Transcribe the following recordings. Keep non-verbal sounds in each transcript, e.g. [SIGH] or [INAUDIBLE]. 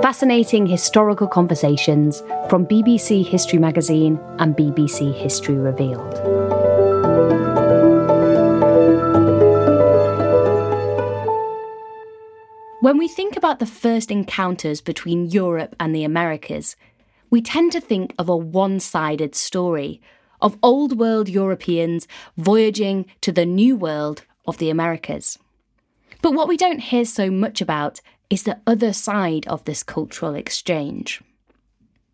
Fascinating historical conversations from BBC History Magazine and BBC History Revealed. When we think about the first encounters between Europe and the Americas, we tend to think of a one sided story of old world Europeans voyaging to the new world of the Americas. But what we don't hear so much about is the other side of this cultural exchange.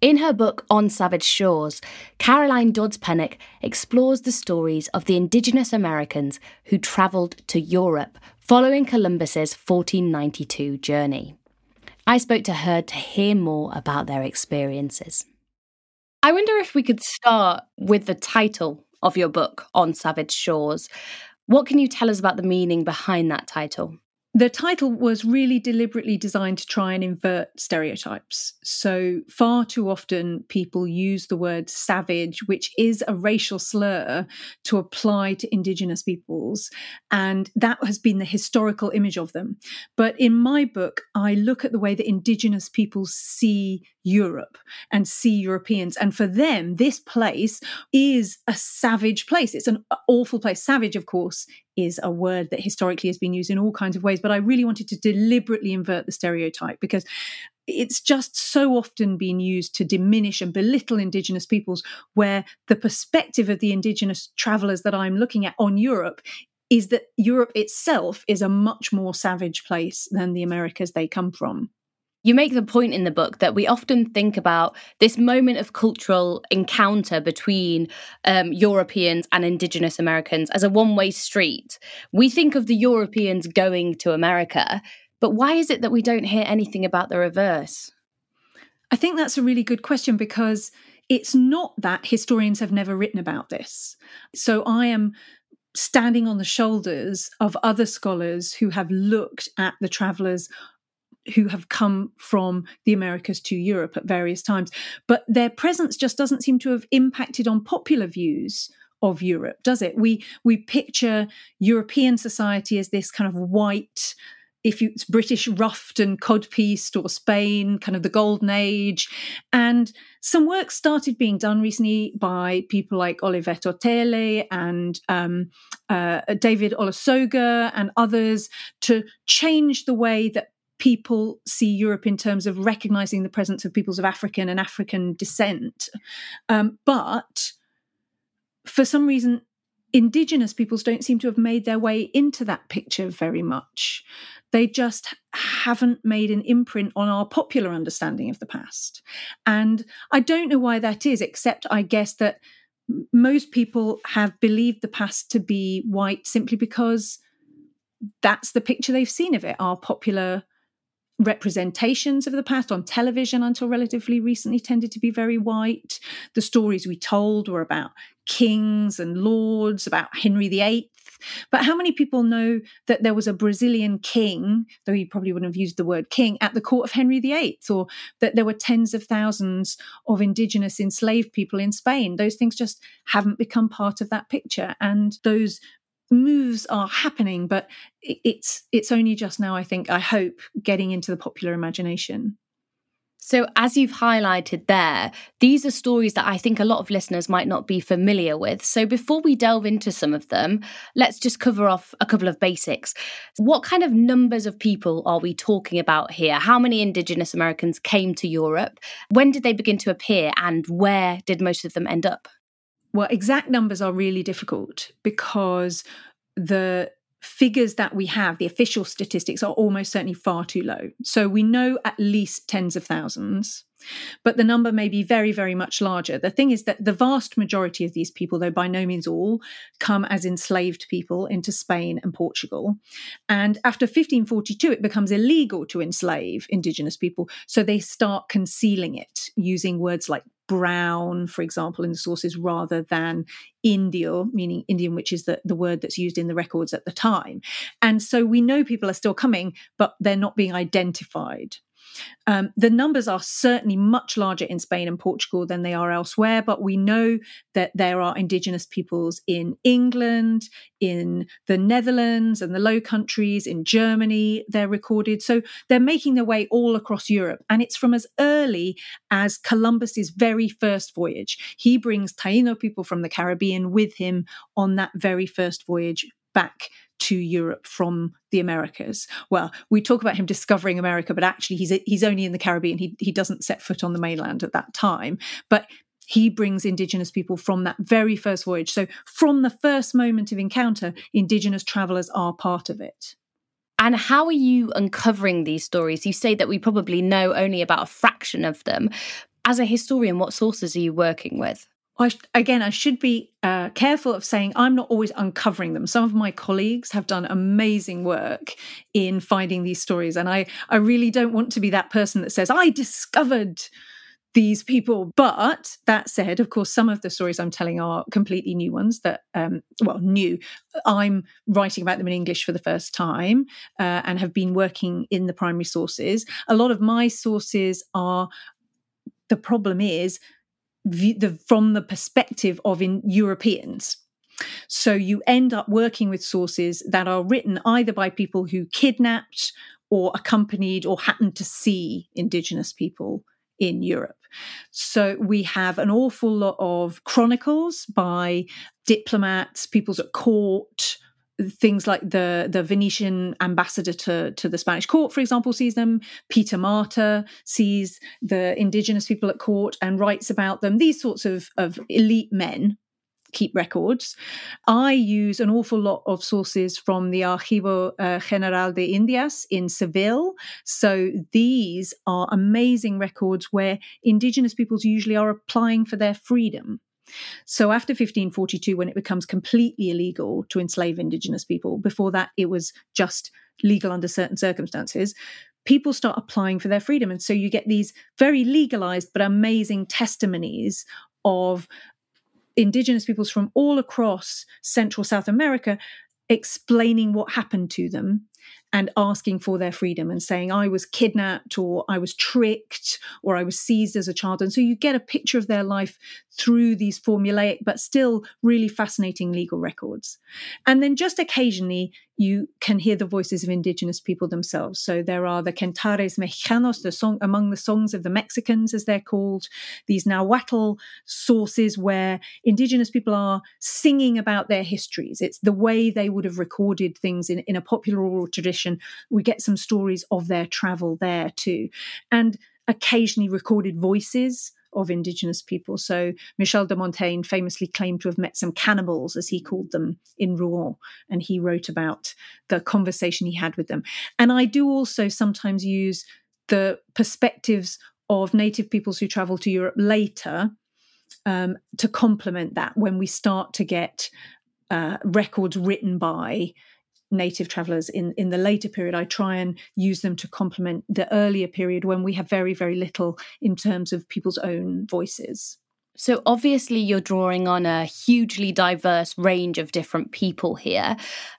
In her book On Savage Shores, Caroline Dodds Pennock explores the stories of the indigenous Americans who travelled to Europe following Columbus's 1492 journey. I spoke to her to hear more about their experiences. I wonder if we could start with the title of your book, On Savage Shores. What can you tell us about the meaning behind that title? The title was really deliberately designed to try and invert stereotypes. So, far too often, people use the word savage, which is a racial slur, to apply to Indigenous peoples. And that has been the historical image of them. But in my book, I look at the way that Indigenous peoples see Europe and see Europeans. And for them, this place is a savage place. It's an awful place. Savage, of course, is a word that historically has been used in all kinds of ways. But I really wanted to deliberately invert the stereotype because it's just so often been used to diminish and belittle indigenous peoples where the perspective of the indigenous travelers that i'm looking at on europe is that europe itself is a much more savage place than the americas they come from you make the point in the book that we often think about this moment of cultural encounter between um, Europeans and Indigenous Americans as a one way street. We think of the Europeans going to America, but why is it that we don't hear anything about the reverse? I think that's a really good question because it's not that historians have never written about this. So I am standing on the shoulders of other scholars who have looked at the travelers who have come from the Americas to Europe at various times. But their presence just doesn't seem to have impacted on popular views of Europe, does it? We we picture European society as this kind of white, if it's British ruffed and codpieced, or Spain, kind of the golden age. And some work started being done recently by people like Olivette Otele and um, uh, David Olusoga and others to change the way that people see Europe in terms of recognizing the presence of peoples of African and African descent. Um, but for some reason, indigenous peoples don't seem to have made their way into that picture very much. They just haven't made an imprint on our popular understanding of the past. And I don't know why that is, except I guess that most people have believed the past to be white simply because that's the picture they've seen of it. Our popular representations of the past on television until relatively recently tended to be very white. The stories we told were about kings and lords, about Henry VIII. But how many people know that there was a Brazilian king, though he probably wouldn't have used the word king, at the court of Henry VIII, or that there were tens of thousands of indigenous enslaved people in Spain? Those things just haven't become part of that picture. And those moves are happening, but it's it's only just now, I think, I hope, getting into the popular imagination. So, as you've highlighted there, these are stories that I think a lot of listeners might not be familiar with. So, before we delve into some of them, let's just cover off a couple of basics. What kind of numbers of people are we talking about here? How many Indigenous Americans came to Europe? When did they begin to appear? And where did most of them end up? Well, exact numbers are really difficult because the figures that we have, the official statistics, are almost certainly far too low. So we know at least tens of thousands, but the number may be very, very much larger. The thing is that the vast majority of these people, though by no means all, come as enslaved people into Spain and Portugal. And after 1542, it becomes illegal to enslave indigenous people. So they start concealing it using words like brown, for example, in the sources rather than Indio, meaning Indian, which is the, the word that's used in the records at the time. And so we know people are still coming, but they're not being identified. Um, the numbers are certainly much larger in Spain and Portugal than they are elsewhere, but we know that there are indigenous peoples in England, in the Netherlands and the Low Countries, in Germany, they're recorded. So they're making their way all across Europe. And it's from as early as Columbus's very first voyage. He brings Taino people from the Caribbean with him on that very first voyage back to Europe from the Americas. Well, we talk about him discovering America, but actually he's he's only in the Caribbean. He he doesn't set foot on the mainland at that time. But he brings indigenous people from that very first voyage. So from the first moment of encounter, indigenous travelers are part of it. And how are you uncovering these stories? You say that we probably know only about a fraction of them. As a historian, what sources are you working with? I, again, I should be uh, careful of saying I'm not always uncovering them. Some of my colleagues have done amazing work in finding these stories, and I, I really don't want to be that person that says I discovered these people. But that said, of course, some of the stories I'm telling are completely new ones that, um, well, new. I'm writing about them in English for the first time uh, and have been working in the primary sources. A lot of my sources are. The problem is the, from the perspective of in Europeans. So you end up working with sources that are written either by people who kidnapped or accompanied or happened to see indigenous people in Europe. So we have an awful lot of chronicles by diplomats, people's at court, things like the the Venetian ambassador to, to the Spanish court, for example, sees them. Peter Martyr sees the indigenous people at court and writes about them. These sorts of, of elite men keep records. I use an awful lot of sources from the Archivo uh, General de Indias in Seville. So these are amazing records where indigenous peoples usually are applying for their freedom. So after 1542, when it becomes completely illegal to enslave indigenous people, before that it was just legal under certain circumstances, people start applying for their freedom. And so you get these very legalized but amazing testimonies of indigenous peoples from all across Central South America explaining what happened to them and asking for their freedom and saying, I was kidnapped or I was tricked or I was seized as a child. And so you get a picture of their life through these formulaic but still really fascinating legal records. And then just occasionally you can hear the voices of indigenous people themselves. So there are the Cantares Mexicanos, the song among the songs of the Mexicans, as they're called, these Nahuatl sources where indigenous people are singing about their histories. It's the way they would have recorded things in, in a popular oral tradition. We get some stories of their travel there too. And occasionally recorded voices of indigenous people. So Michel de Montaigne famously claimed to have met some cannibals, as he called them, in Rouen, and he wrote about the conversation he had with them. And I do also sometimes use the perspectives of native peoples who travel to Europe later um, to complement that when we start to get uh, records written by native travelers in, in the later period. I try and use them to complement the earlier period when we have very, very little in terms of people's own voices. So, obviously, you're drawing on a hugely diverse range of different people here.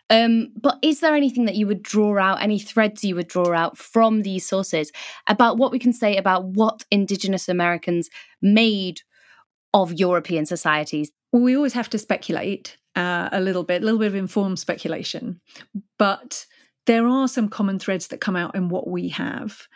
Um, but is there anything that you would draw out, any threads you would draw out from these sources about what we can say about what Indigenous Americans made of European societies? We always have to speculate uh, a little bit, a little bit of informed speculation. But there are some common threads that come out in what we have.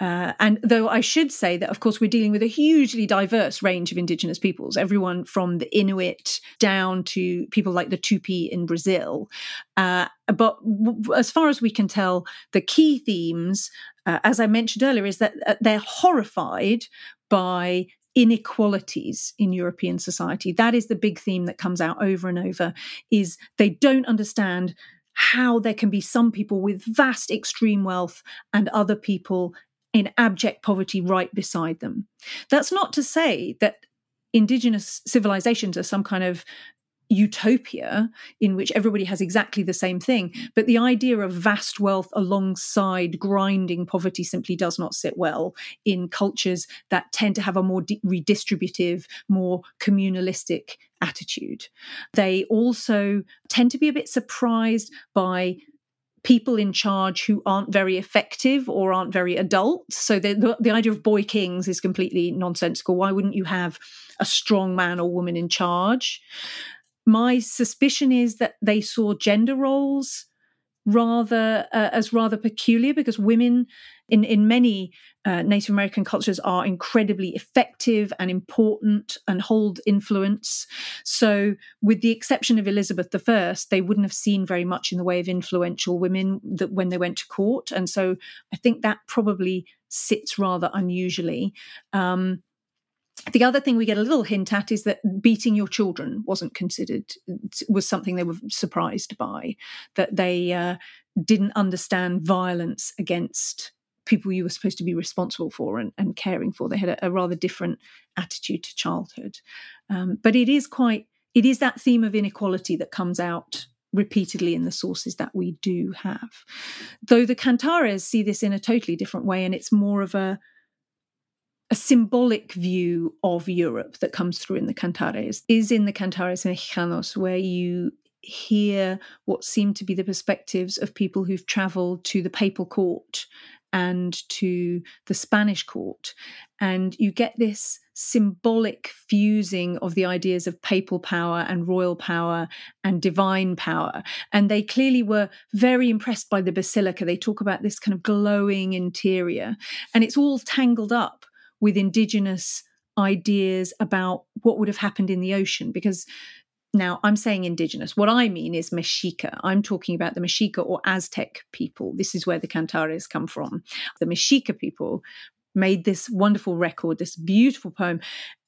Uh, and though I should say that, of course, we're dealing with a hugely diverse range of indigenous peoples, everyone from the Inuit down to people like the Tupi in Brazil. Uh, but w- as far as we can tell, the key themes, uh, as I mentioned earlier, is that uh, they're horrified by inequalities in European society. That is the big theme that comes out over and over is they don't understand how there can be some people with vast extreme wealth and other people in abject poverty right beside them. That's not to say that indigenous civilizations are some kind of utopia in which everybody has exactly the same thing. But the idea of vast wealth alongside grinding poverty simply does not sit well in cultures that tend to have a more de- redistributive, more communalistic attitude. They also tend to be a bit surprised by people in charge who aren't very effective or aren't very adult. So the, the, the, idea of boy kings is completely nonsensical. Why wouldn't you have a strong man or woman in charge? My suspicion is that they saw gender roles rather uh, as rather peculiar because women in in many uh, Native American cultures are incredibly effective and important and hold influence. So, with the exception of Elizabeth I, they wouldn't have seen very much in the way of influential women that when they went to court, and so I think that probably sits rather unusually. Um, the other thing we get a little hint at is that beating your children wasn't considered was something they were surprised by that they uh, didn't understand violence against people you were supposed to be responsible for and, and caring for. They had a, a, rather different attitude to childhood. Um, but it is quite, it is that theme of inequality that comes out repeatedly in the sources that we do have. Though the Cantares see this in a totally different way, and it's more of a a symbolic view of Europe that comes through in the Cantares is in the Cantares Mexicanos, where you hear what seem to be the perspectives of people who've traveled to the papal court and to the Spanish court. And you get this symbolic fusing of the ideas of papal power and royal power and divine power. And they clearly were very impressed by the basilica. They talk about this kind of glowing interior, and it's all tangled up with indigenous ideas about what would have happened in the ocean because now, I'm saying indigenous. What I mean is Mexica. I'm talking about the Mexica or Aztec people. This is where the Cantares come from. The Mexica people made this wonderful record, this beautiful poem.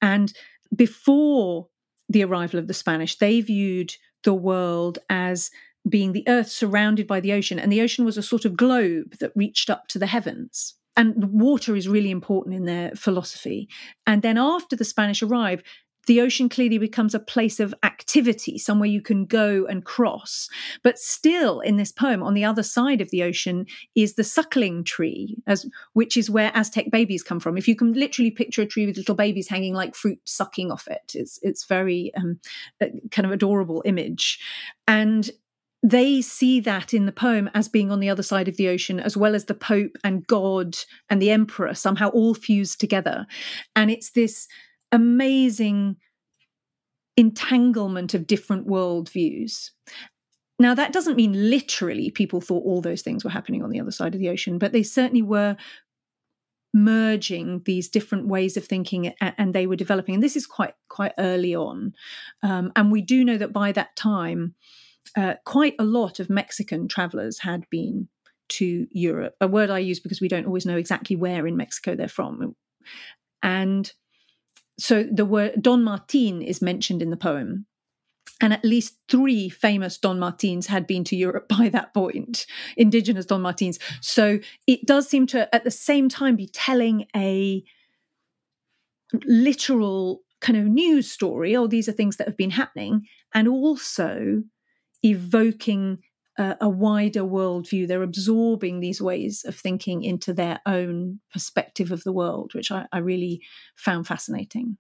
And before the arrival of the Spanish, they viewed the world as being the earth surrounded by the ocean. And the ocean was a sort of globe that reached up to the heavens. And water is really important in their philosophy. And then after the Spanish arrive, the ocean clearly becomes a place of activity, somewhere you can go and cross. But still, in this poem, on the other side of the ocean is the suckling tree, as which is where Aztec babies come from. If you can literally picture a tree with little babies hanging like fruit sucking off it, it's it's very um, kind of adorable image, and they see that in the poem as being on the other side of the ocean, as well as the Pope and God and the Emperor somehow all fused together. And it's this amazing entanglement of different worldviews. Now, that doesn't mean literally people thought all those things were happening on the other side of the ocean, but they certainly were merging these different ways of thinking and they were developing and this is quite quite early on um, and we do know that by that time uh, quite a lot of mexican travelers had been to europe a word i use because we don't always know exactly where in mexico they're from and so the word Don Martin is mentioned in the poem. And at least three famous Don Martins had been to Europe [LAUGHS] by that point, indigenous Don Martins. So it does seem to, at the same time, be telling a literal kind of news story. Oh, these are things that have been happening, and also evoking a, a wider worldview. They're absorbing these ways of thinking into their own perspective of the world, which I, I really found fascinating.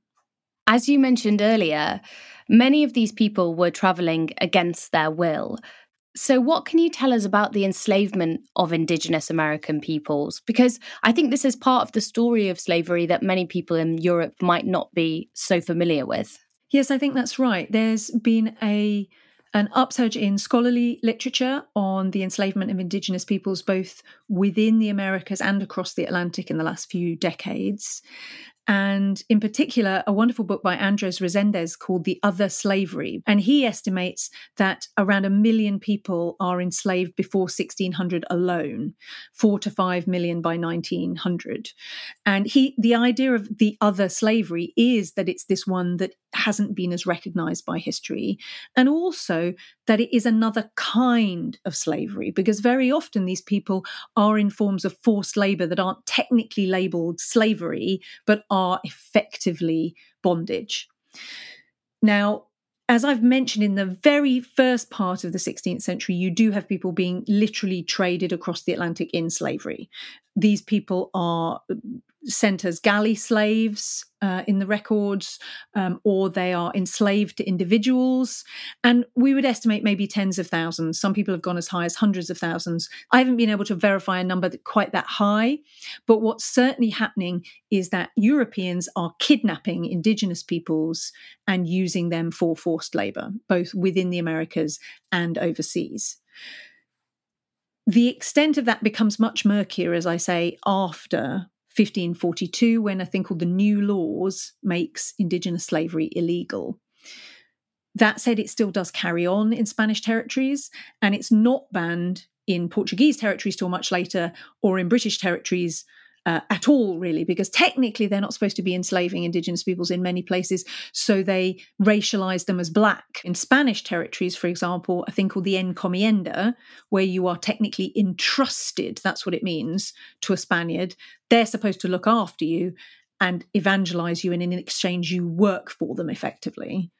As you mentioned earlier, many of these people were traveling against their will. So, what can you tell us about the enslavement of Indigenous American peoples? Because I think this is part of the story of slavery that many people in Europe might not be so familiar with. Yes, I think that's right. There's been a an upsurge in scholarly literature on the enslavement of Indigenous peoples, both within the Americas and across the Atlantic in the last few decades and in particular, a wonderful book by Andres Reséndez called The Other Slavery. And he estimates that around a million people are enslaved before 1600 alone, four to five million by 1900. And he, the idea of the other slavery is that it's this one that hasn't been as recognized by history, and also that it is another kind of slavery, because very often these people are in forms of forced labor that aren't technically labeled slavery, but are effectively bondage. Now, as I've mentioned in the very first part of the 16th century, you do have people being literally traded across the Atlantic in slavery. These people are sent as galley slaves uh, in the records, um, or they are enslaved to individuals. And we would estimate maybe tens of thousands. Some people have gone as high as hundreds of thousands. I haven't been able to verify a number that quite that high. But what's certainly happening is that Europeans are kidnapping indigenous peoples and using them for forced labor, both within the Americas and overseas the extent of that becomes much murkier, as I say, after 1542 when a thing called the New Laws makes indigenous slavery illegal. That said, it still does carry on in Spanish territories, and it's not banned in Portuguese territories till much later, or in British territories uh, at all, really, because technically they're not supposed to be enslaving indigenous peoples in many places. So they racialize them as black. In Spanish territories, for example, a thing called the encomienda, where you are technically entrusted, that's what it means, to a Spaniard. They're supposed to look after you and evangelize you, and in exchange, you work for them effectively.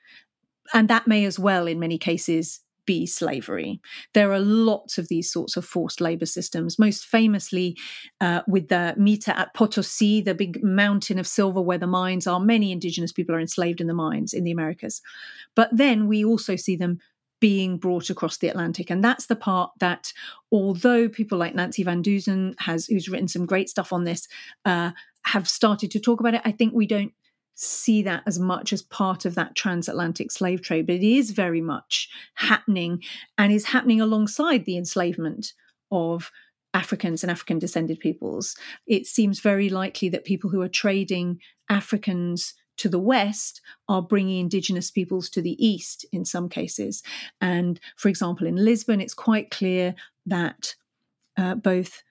And that may as well, in many cases, be slavery. There are lots of these sorts of forced labor systems, most famously uh, with the Mita at Potosi, the big mountain of silver where the mines are. Many indigenous people are enslaved in the mines in the Americas. But then we also see them being brought across the Atlantic. And that's the part that, although people like Nancy Van Deusen has, who's written some great stuff on this, uh, have started to talk about it, I think we don't see that as much as part of that transatlantic slave trade, but it is very much happening and is happening alongside the enslavement of Africans and African descended peoples. It seems very likely that people who are trading Africans to the west are bringing indigenous peoples to the east in some cases. And for example, in Lisbon, it's quite clear that uh, both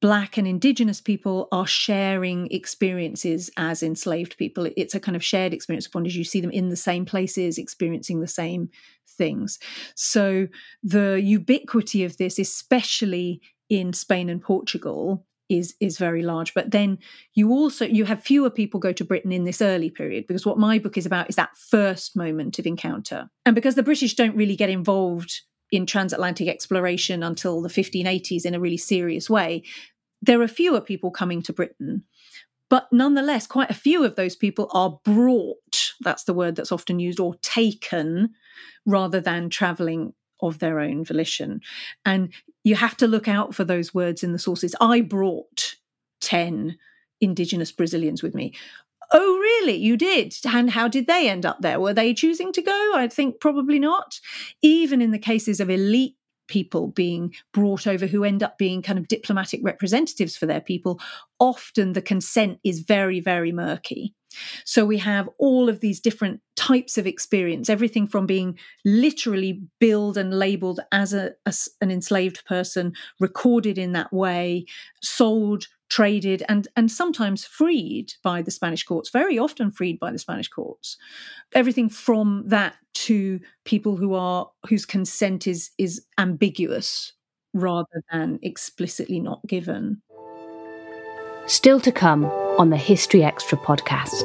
Black and Indigenous people are sharing experiences as enslaved people. It's a kind of shared experience of bondage. You see them in the same places, experiencing the same things. So the ubiquity of this, especially in Spain and Portugal, is is very large but then you also you have fewer people go to britain in this early period because what my book is about is that first moment of encounter and because the british don't really get involved in transatlantic exploration until the 1580s in a really serious way, there are fewer people coming to Britain. But nonetheless, quite a few of those people are brought, that's the word that's often used, or taken rather than traveling of their own volition. And you have to look out for those words in the sources. I brought 10 indigenous Brazilians with me. Oh, really? You did? And how did they end up there? Were they choosing to go? I think probably not. Even in the cases of elite people being brought over who end up being kind of diplomatic representatives for their people, often the consent is very, very murky. So we have all of these different types of experience, everything from being literally billed and labeled as, a, as an enslaved person, recorded in that way, sold, traded, and, and sometimes freed by the Spanish courts, very often freed by the Spanish courts. Everything from that to people who are whose consent is is ambiguous rather than explicitly not given. Still to come on the History Extra podcast.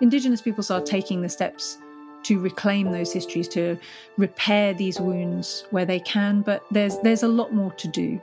Indigenous peoples are taking the steps to reclaim those histories, to repair these wounds where they can. But there's there's a lot more to do.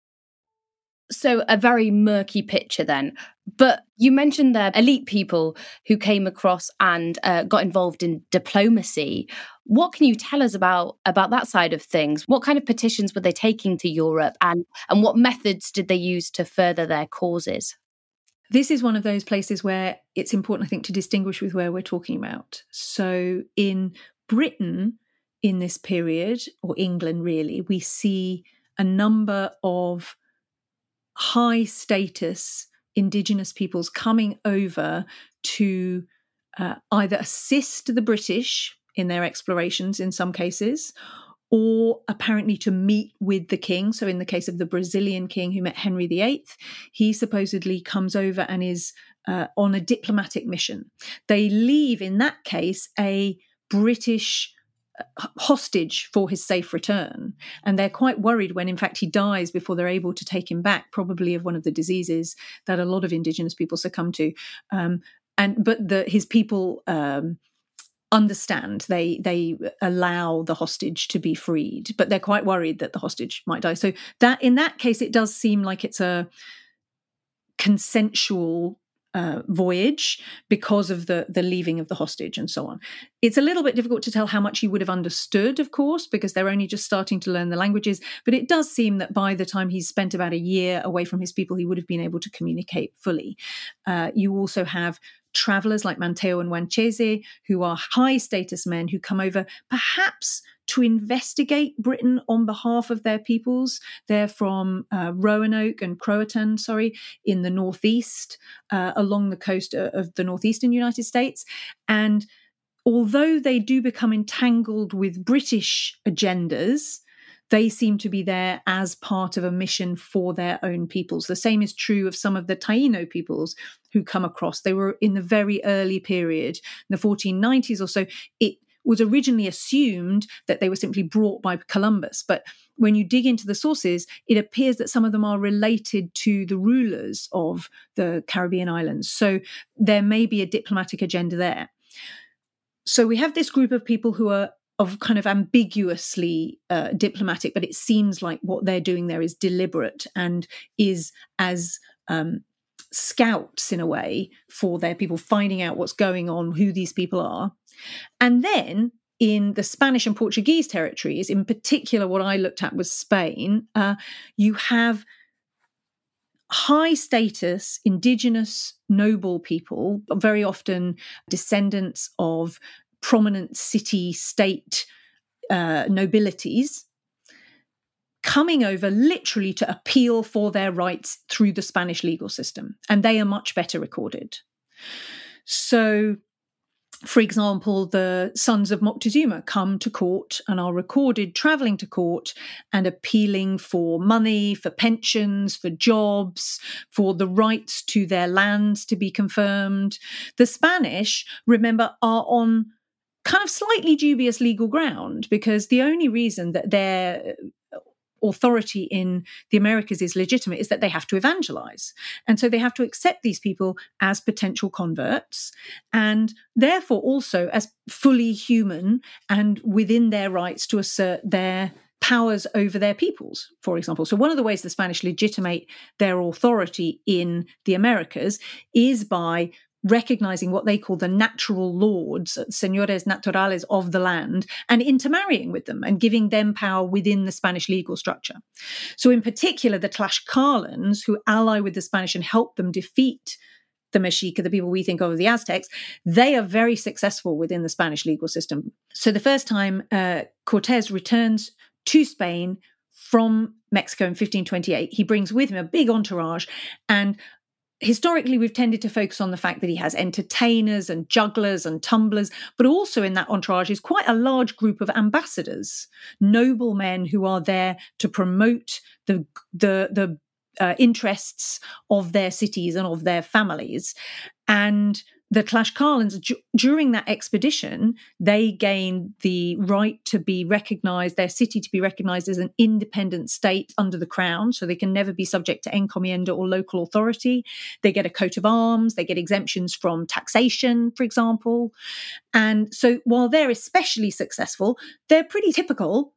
So, a very murky picture then. But you mentioned there elite people who came across and uh, got involved in diplomacy. What can you tell us about about that side of things? What kind of petitions were they taking to Europe, and and what methods did they use to further their causes? This is one of those places where it's important, I think, to distinguish with where we're talking about. So, in Britain, in this period, or England really, we see a number of high status indigenous peoples coming over to uh, either assist the British in their explorations in some cases, or apparently to meet with the king. So, in the case of the Brazilian king who met Henry VIII, he supposedly comes over and is uh, on a diplomatic mission. They leave, in that case, a British hostage for his safe return. And they're quite worried when, in fact, he dies before they're able to take him back, probably of one of the diseases that a lot of indigenous people succumb to. Um, and but the, his people um, understand they they allow the hostage to be freed, but they're quite worried that the hostage might die. So that in that case, it does seem like it's a consensual uh, voyage because of the the leaving of the hostage and so on. It's a little bit difficult to tell how much he would have understood, of course, because they're only just starting to learn the languages. But it does seem that by the time he's spent about a year away from his people, he would have been able to communicate fully. Uh, you also have travelers like Manteo and Wanchese, who are high status men who come over perhaps to investigate Britain on behalf of their peoples. They're from uh, Roanoke and Croatan, sorry, in the Northeast, uh, along the coast uh, of the Northeastern United States. And although they do become entangled with British agendas, they seem to be there as part of a mission for their own peoples. The same is true of some of the Taino peoples who come across. They were in the very early period, in the 1490s or so. It was originally assumed that they were simply brought by Columbus. But when you dig into the sources, it appears that some of them are related to the rulers of the Caribbean islands. So there may be a diplomatic agenda there. So we have this group of people who are of kind of ambiguously uh, diplomatic, but it seems like what they're doing there is deliberate and is as um, scouts in a way for their people, finding out what's going on, who these people are. And then in the Spanish and Portuguese territories, in particular, what I looked at was Spain, uh, you have high status indigenous noble people, very often descendants of prominent city state uh, nobilities, coming over literally to appeal for their rights through the Spanish legal system. And they are much better recorded. So for example, the sons of Moctezuma come to court and are recorded traveling to court and appealing for money, for pensions, for jobs, for the rights to their lands to be confirmed. The Spanish, remember, are on kind of slightly dubious legal ground because the only reason that they're authority in the Americas is legitimate is that they have to evangelize. And so they have to accept these people as potential converts and therefore also as fully human and within their rights to assert their powers over their peoples, for example. So, one of the ways the Spanish legitimate their authority in the Americas is by recognizing what they call the natural lords, senores naturales of the land, and intermarrying with them and giving them power within the Spanish legal structure. So, in particular, the Tlaxcalans, who ally with the Spanish and help them defeat the Mexica, the people we think of, as the Aztecs, they are very successful within the Spanish legal system. So the first time uh, Cortez returns to Spain from Mexico in 1528, he brings with him a big entourage and historically we've tended to focus on the fact that he has entertainers and jugglers and tumblers but also in that entourage is quite a large group of ambassadors noblemen who are there to promote the the the uh, interests of their cities and of their families. And the Tlaxcalans, d- during that expedition, they gain the right to be recognized, their city to be recognized as an independent state under the crown. So they can never be subject to encomienda or local authority. They get a coat of arms, they get exemptions from taxation, for example. And so while they're especially successful, they're pretty typical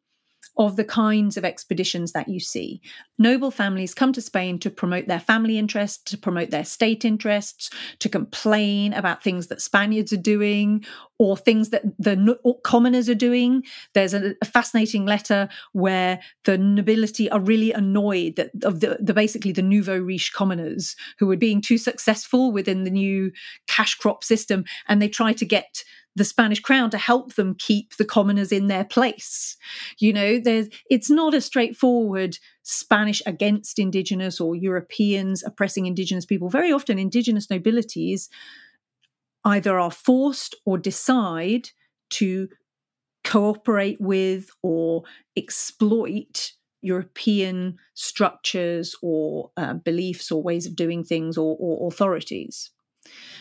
of the kinds of expeditions that you see. Noble families come to Spain to promote their family interests, to promote their state interests, to complain about things that Spaniards are doing or things that the commoners are doing. There's a, a fascinating letter where the nobility are really annoyed that of the, the basically the nouveau riche commoners who are being too successful within the new cash crop system and they try to get the Spanish crown to help them keep the commoners in their place. You know, there's it's not a straightforward Spanish against indigenous or Europeans oppressing indigenous people. Very often indigenous nobilities either are forced or decide to cooperate with or exploit European structures or uh, beliefs or ways of doing things or, or authorities.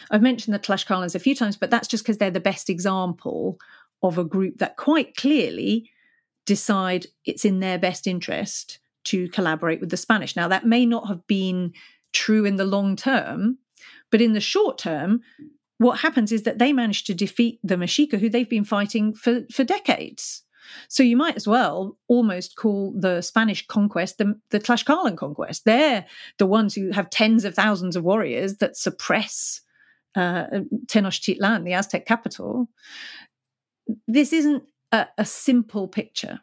I've mentioned the Tlaxcalans a few times, but that's just because they're the best example of a group that quite clearly decide it's in their best interest to collaborate with the Spanish. Now, that may not have been true in the long term, but in the short term, what happens is that they manage to defeat the Mexica, who they've been fighting for, for decades. So you might as well almost call the Spanish conquest the, the Tlaxcalan conquest. They're the ones who have tens of thousands of warriors that suppress uh, Tenochtitlan, the Aztec capital. This isn't a, a simple picture.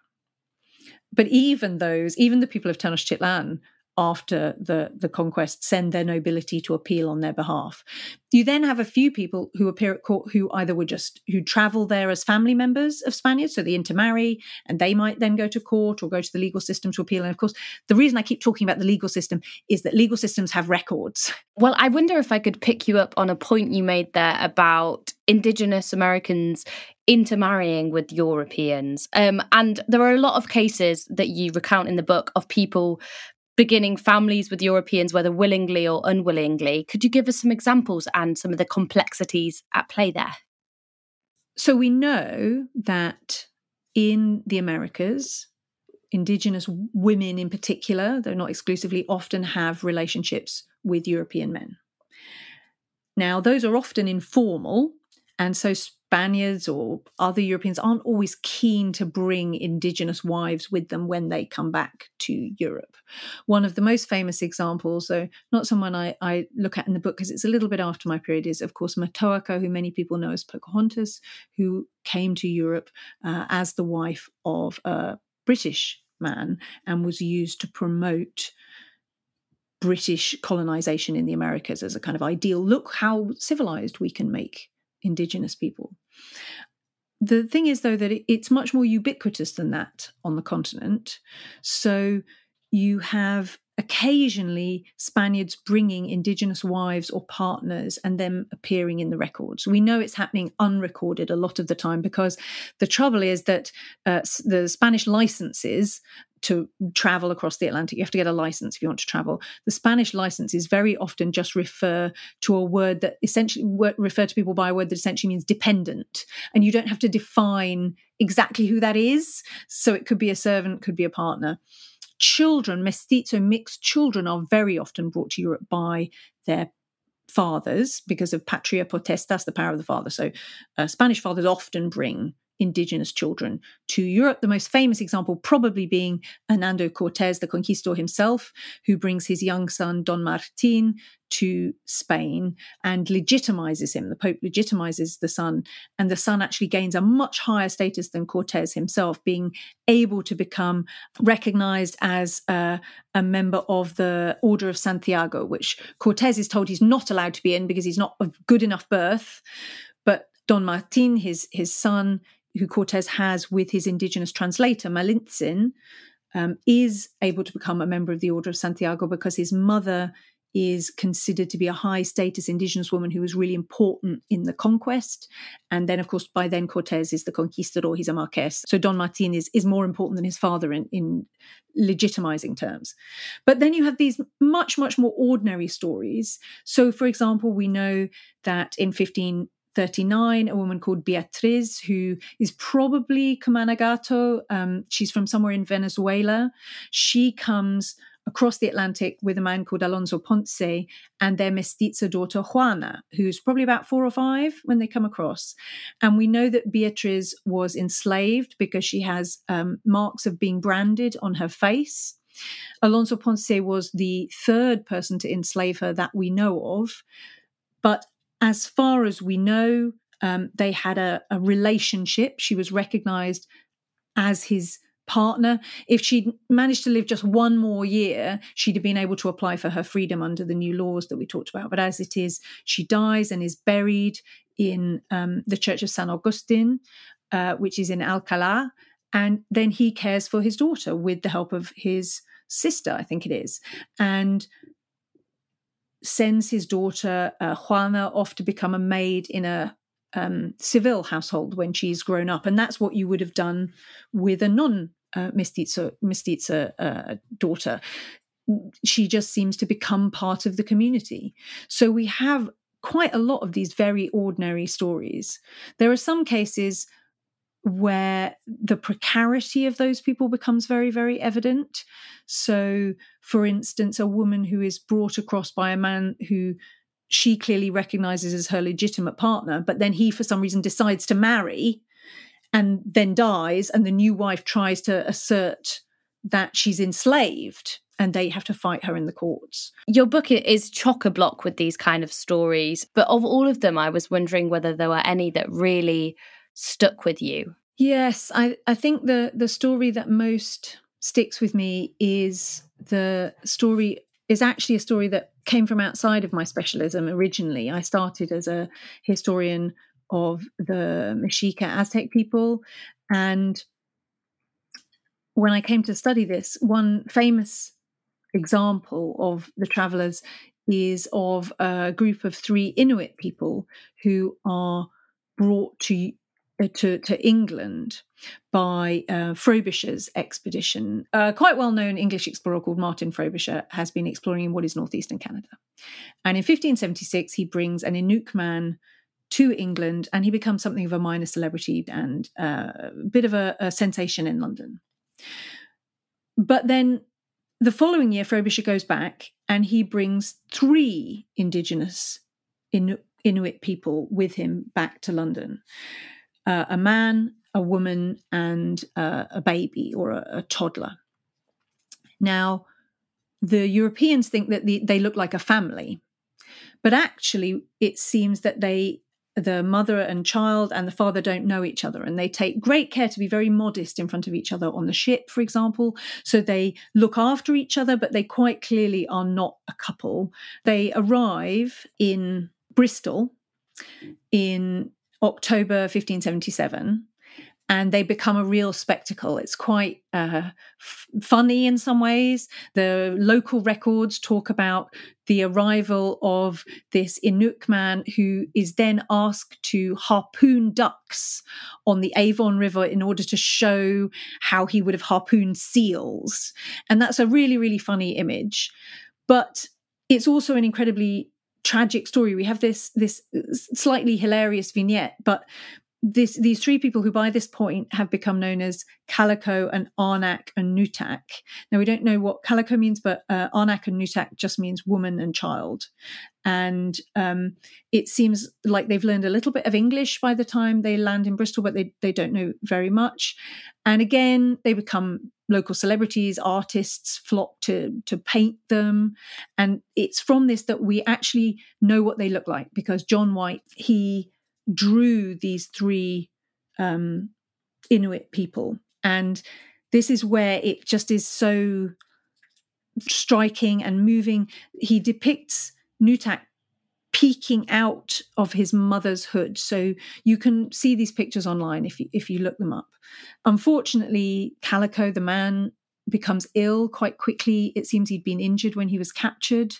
But even those, even the people of Tenochtitlan after the, the conquest send their nobility to appeal on their behalf. You then have a few people who appear at court who either were just who travel there as family members of Spaniards, so they intermarry and they might then go to court or go to the legal system to appeal. And of course, the reason I keep talking about the legal system is that legal systems have records. Well, I wonder if I could pick you up on a point you made there about indigenous Americans intermarrying with Europeans. Um, and there are a lot of cases that you recount in the book of people beginning families with Europeans, whether willingly or unwillingly. Could you give us some examples and some of the complexities at play there? So we know that in the Americas, Indigenous women in particular, though not exclusively, often have relationships with European men. Now, those are often informal, and so Spaniards or other Europeans aren't always keen to bring indigenous wives with them when they come back to Europe. One of the most famous examples, though not someone I, I look at in the book because it's a little bit after my period, is of course Matoaka, who many people know as Pocahontas, who came to Europe uh, as the wife of a British man and was used to promote. British colonization in the Americas as a kind of ideal look how civilized we can make indigenous people. The thing is, though, that it's much more ubiquitous than that on the continent. So you have occasionally Spaniards bringing indigenous wives or partners and them appearing in the records. We know it's happening unrecorded a lot of the time because the trouble is that uh, the Spanish licenses to travel across the Atlantic. You have to get a license if you want to travel. The Spanish licenses very often just refer to a word that essentially refer to people by a word that essentially means dependent, and you don't have to define exactly who that is. So it could be a servant, could be a partner. Children, mestizo, mixed children, are very often brought to Europe by their fathers because of patria potestas, the power of the father. So uh, Spanish fathers often bring indigenous children to Europe. The most famous example probably being Hernando Cortes, the conquistador himself, who brings his young son Don Martin to Spain and legitimizes him. The Pope legitimizes the son, and the son actually gains a much higher status than Cortes himself, being able to become recognized as a, a member of the Order of Santiago, which Cortes is told he's not allowed to be in because he's not of good enough birth. But Don Martin, his his son, who Cortez has with his indigenous translator Malintzin, um, is able to become a member of the Order of Santiago because his mother is considered to be a high status indigenous woman who was really important in the conquest. And then, of course, by then Cortez is the conquistador, he's a marquess. So Don Martin is, is more important than his father in, in legitimizing terms. But then you have these much, much more ordinary stories. So, for example, we know that in 15 39, a woman called Beatriz, who is probably Cumanagoto. Um, she's from somewhere in Venezuela. She comes across the Atlantic with a man called Alonso Ponce and their mestiza daughter Juana, who's probably about four or five when they come across. And we know that Beatriz was enslaved because she has um, marks of being branded on her face. Alonso Ponce was the third person to enslave her that we know of. But as far as we know, um, they had a, a relationship. She was recognized as his partner. If she'd managed to live just one more year, she'd have been able to apply for her freedom under the new laws that we talked about. But as it is, she dies and is buried in um, the Church of San Augustin, uh, which is in Alcalá. And then he cares for his daughter with the help of his sister, I think it is. And sends his daughter uh, Juana off to become a maid in a um, Seville household when she's grown up, and that's what you would have done with a non uh, mestiza uh, daughter. She just seems to become part of the community. So we have quite a lot of these very ordinary stories. There are some cases where the precarity of those people becomes very, very evident. So, for instance, a woman who is brought across by a man who she clearly recognizes as her legitimate partner, but then he, for some reason, decides to marry and then dies, and the new wife tries to assert that she's enslaved and they have to fight her in the courts. Your book is chock a block with these kind of stories, but of all of them, I was wondering whether there were any that really stuck with you? Yes, I, I think the the story that most sticks with me is the story is actually a story that came from outside of my specialism originally. I started as a historian of the Mexica Aztec people and when I came to study this, one famous example of the travelers is of a group of three Inuit people who are brought to to, to England by uh, Frobisher's expedition. A quite well known English explorer called Martin Frobisher has been exploring in what is northeastern Canada. And in 1576, he brings an Inuk man to England and he becomes something of a minor celebrity and uh, a bit of a, a sensation in London. But then the following year, Frobisher goes back and he brings three indigenous Inuit people with him back to London uh, a man, a woman, and uh, a baby or a, a, toddler. Now, the Europeans think that the, they look like a family, but actually, it seems that they the mother and child and the father don't know each other and they take great care to be very modest in front of each other on the ship for example so they look after each other but they quite clearly are not a couple they arrive in bristol in October 1577 and they become a real spectacle. It's quite uh, f- funny in some ways. The local records talk about the arrival of this Inuk man who is then asked to harpoon ducks on the Avon River in order to show how he would have harpooned seals. And that's a really, really funny image. But it's also an incredibly tragic story. We have this this slightly hilarious vignette, but this, these three people who by this point have become known as Calico and Arnak and Nutak. Now, we don't know what Calico means, but uh, Arnak and Nutak just means woman and child. And um, it seems like they've learned a little bit of English by the time they land in Bristol, but they, they don't know very much. And again, they become local celebrities, artists flock to, to paint them. And it's from this that we actually know what they look like because John White, he drew these three um, Inuit people. And this is where it just is so striking and moving. He depicts Nutak peeking out of his mother's hood. So you can see these pictures online if you, if you look them up. Unfortunately, Calico, the man, becomes ill quite quickly. It seems he'd been injured when he was captured.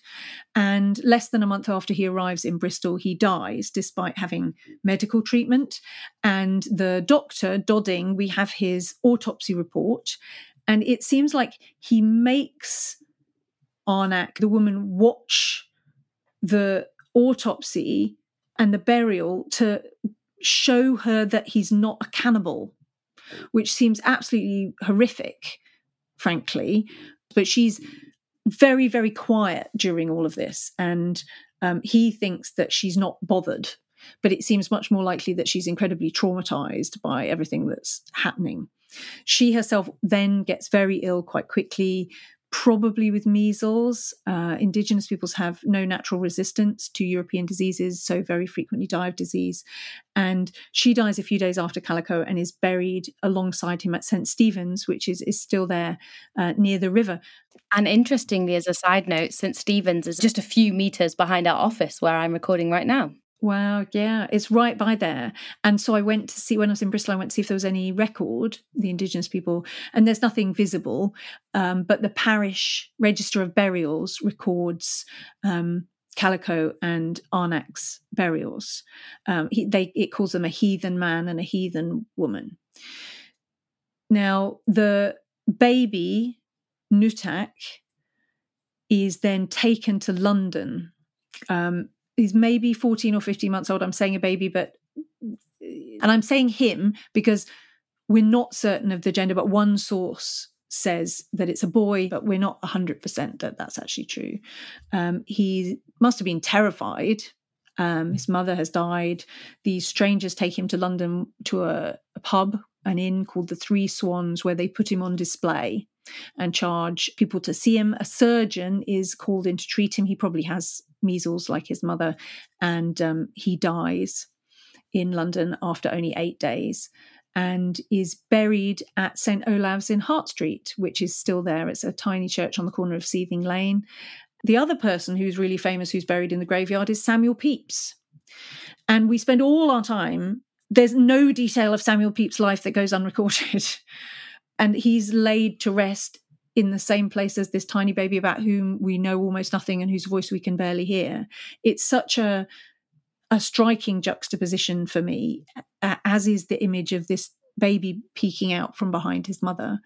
And less than a month after he arrives in Bristol, he dies despite having medical treatment. And the doctor, Dodding, we have his autopsy report. And it seems like he makes Arnak, the woman, watch the autopsy and the burial to show her that he's not a cannibal, which seems absolutely horrific frankly. But she's very, very quiet during all of this. And um, he thinks that she's not bothered. But it seems much more likely that she's incredibly traumatized by everything that's happening. She herself then gets very ill quite quickly probably with measles. Uh, indigenous peoples have no natural resistance to European diseases, so very frequently die of disease. And she dies a few days after Calico and is buried alongside him at St. Stephen's, which is, is still there uh, near the river. And interestingly, as a side note, St. Stephen's is just a few meters behind our office where I'm recording right now. Wow, yeah, it's right by there. And so I went to see when I was in Bristol, I went to see if there was any record, the Indigenous people, and there's nothing visible. Um, but the parish register of burials records um, Calico and Arnak's burials. Um, he, they, it calls them a heathen man and a heathen woman. Now, the baby, Nutak, is then taken to London. Um, he's maybe 14 or 15 months old. I'm saying a baby, but and I'm saying him because we're not certain of the gender, but one source says that it's a boy, but we're not 100% that that's actually true. Um, he must have been terrified. Um, his mother has died. These strangers take him to London to a, a pub, an inn called the Three Swans, where they put him on display and charge people to see him. A surgeon is called in to treat him. He probably has measles like his mother, and um, he dies in London after only eight days and is buried at St. Olave's in Hart Street, which is still there. It's a tiny church on the corner of Seething Lane. The other person who's really famous who's buried in the graveyard is Samuel Pepys. And we spend all our time, there's no detail of Samuel Pepys' life that goes unrecorded. [LAUGHS] and he's laid to rest in the same place as this tiny baby about whom we know almost nothing and whose voice we can barely hear. It's such a a striking juxtaposition for me, as is the image of this baby peeking out from behind his mother.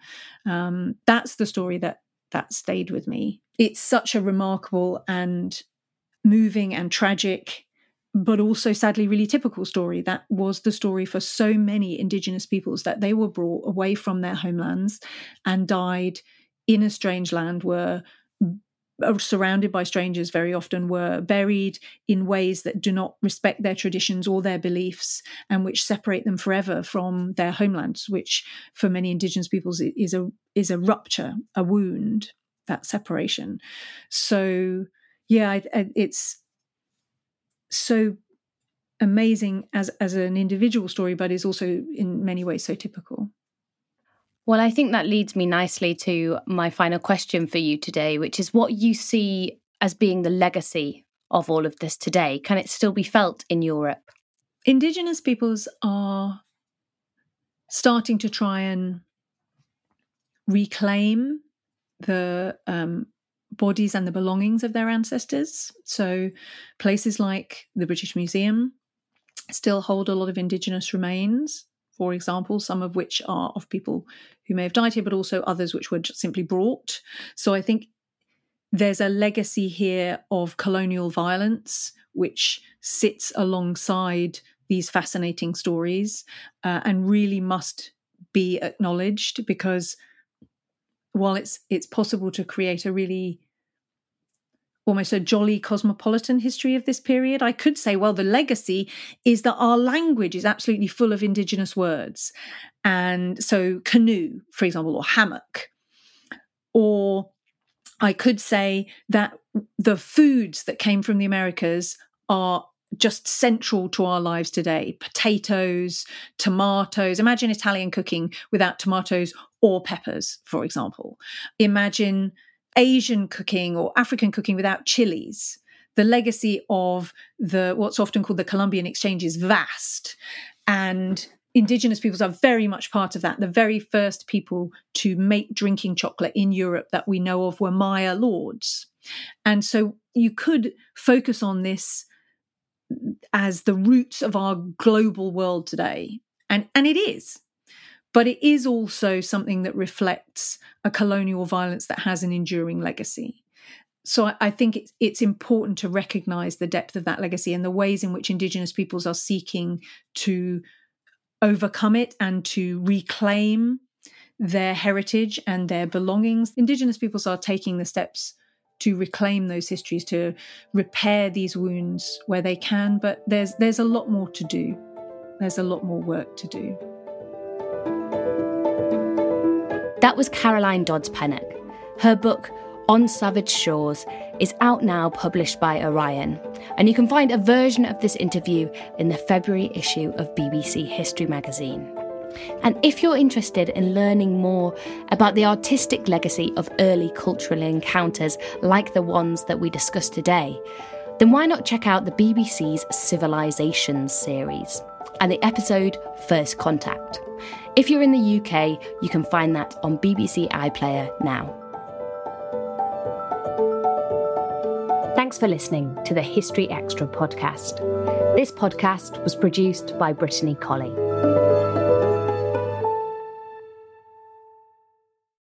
Um, that's the story that that stayed with me. It's such a remarkable and moving and tragic, but also sadly really typical story. That was the story for so many Indigenous peoples that they were brought away from their homelands and died in a strange land were uh, surrounded by strangers very often were buried in ways that do not respect their traditions or their beliefs and which separate them forever from their homelands which for many indigenous peoples is a is a rupture a wound that separation so yeah it's so amazing as as an individual story but is also in many ways so typical well, I think that leads me nicely to my final question for you today, which is what you see as being the legacy of all of this today. Can it still be felt in Europe? Indigenous peoples are starting to try and reclaim the um, bodies and the belongings of their ancestors. So, places like the British Museum still hold a lot of Indigenous remains for example, some of which are of people who may have died here, but also others which were simply brought. So I think there's a legacy here of colonial violence which sits alongside these fascinating stories uh, and really must be acknowledged because while it's it's possible to create a really almost a jolly cosmopolitan history of this period. I could say, well, the legacy is that our language is absolutely full of indigenous words. And so, canoe, for example, or hammock. Or I could say that the foods that came from the Americas are just central to our lives today potatoes, tomatoes. Imagine Italian cooking without tomatoes or peppers, for example. Imagine Asian cooking or African cooking without chilies. The legacy of the what's often called the Columbian Exchange is vast, and indigenous peoples are very much part of that. The very first people to make drinking chocolate in Europe that we know of were Maya lords. And so you could focus on this as the roots of our global world today. And, and it is but it is also something that reflects a colonial violence that has an enduring legacy. So I, think it's, it's important to recognize the depth of that legacy and the ways in which Indigenous peoples are seeking to overcome it and to reclaim their heritage and their belongings. Indigenous peoples are taking the steps to reclaim those histories, to repair these wounds where they can, but there's there's a lot more to do. There's a lot more work to do. That was Caroline Dodds Pennock. Her book, On Savage Shores, is out now, published by Orion. And you can find a version of this interview in the February issue of BBC History magazine. And if you're interested in learning more about the artistic legacy of early cultural encounters like the ones that we discussed today, then why not check out the BBC's Civilizations series and the episode First Contact? If you're in the UK, you can find that on BBC iPlayer now. Thanks for listening to the History Extra podcast. This podcast was produced by Brittany Colley.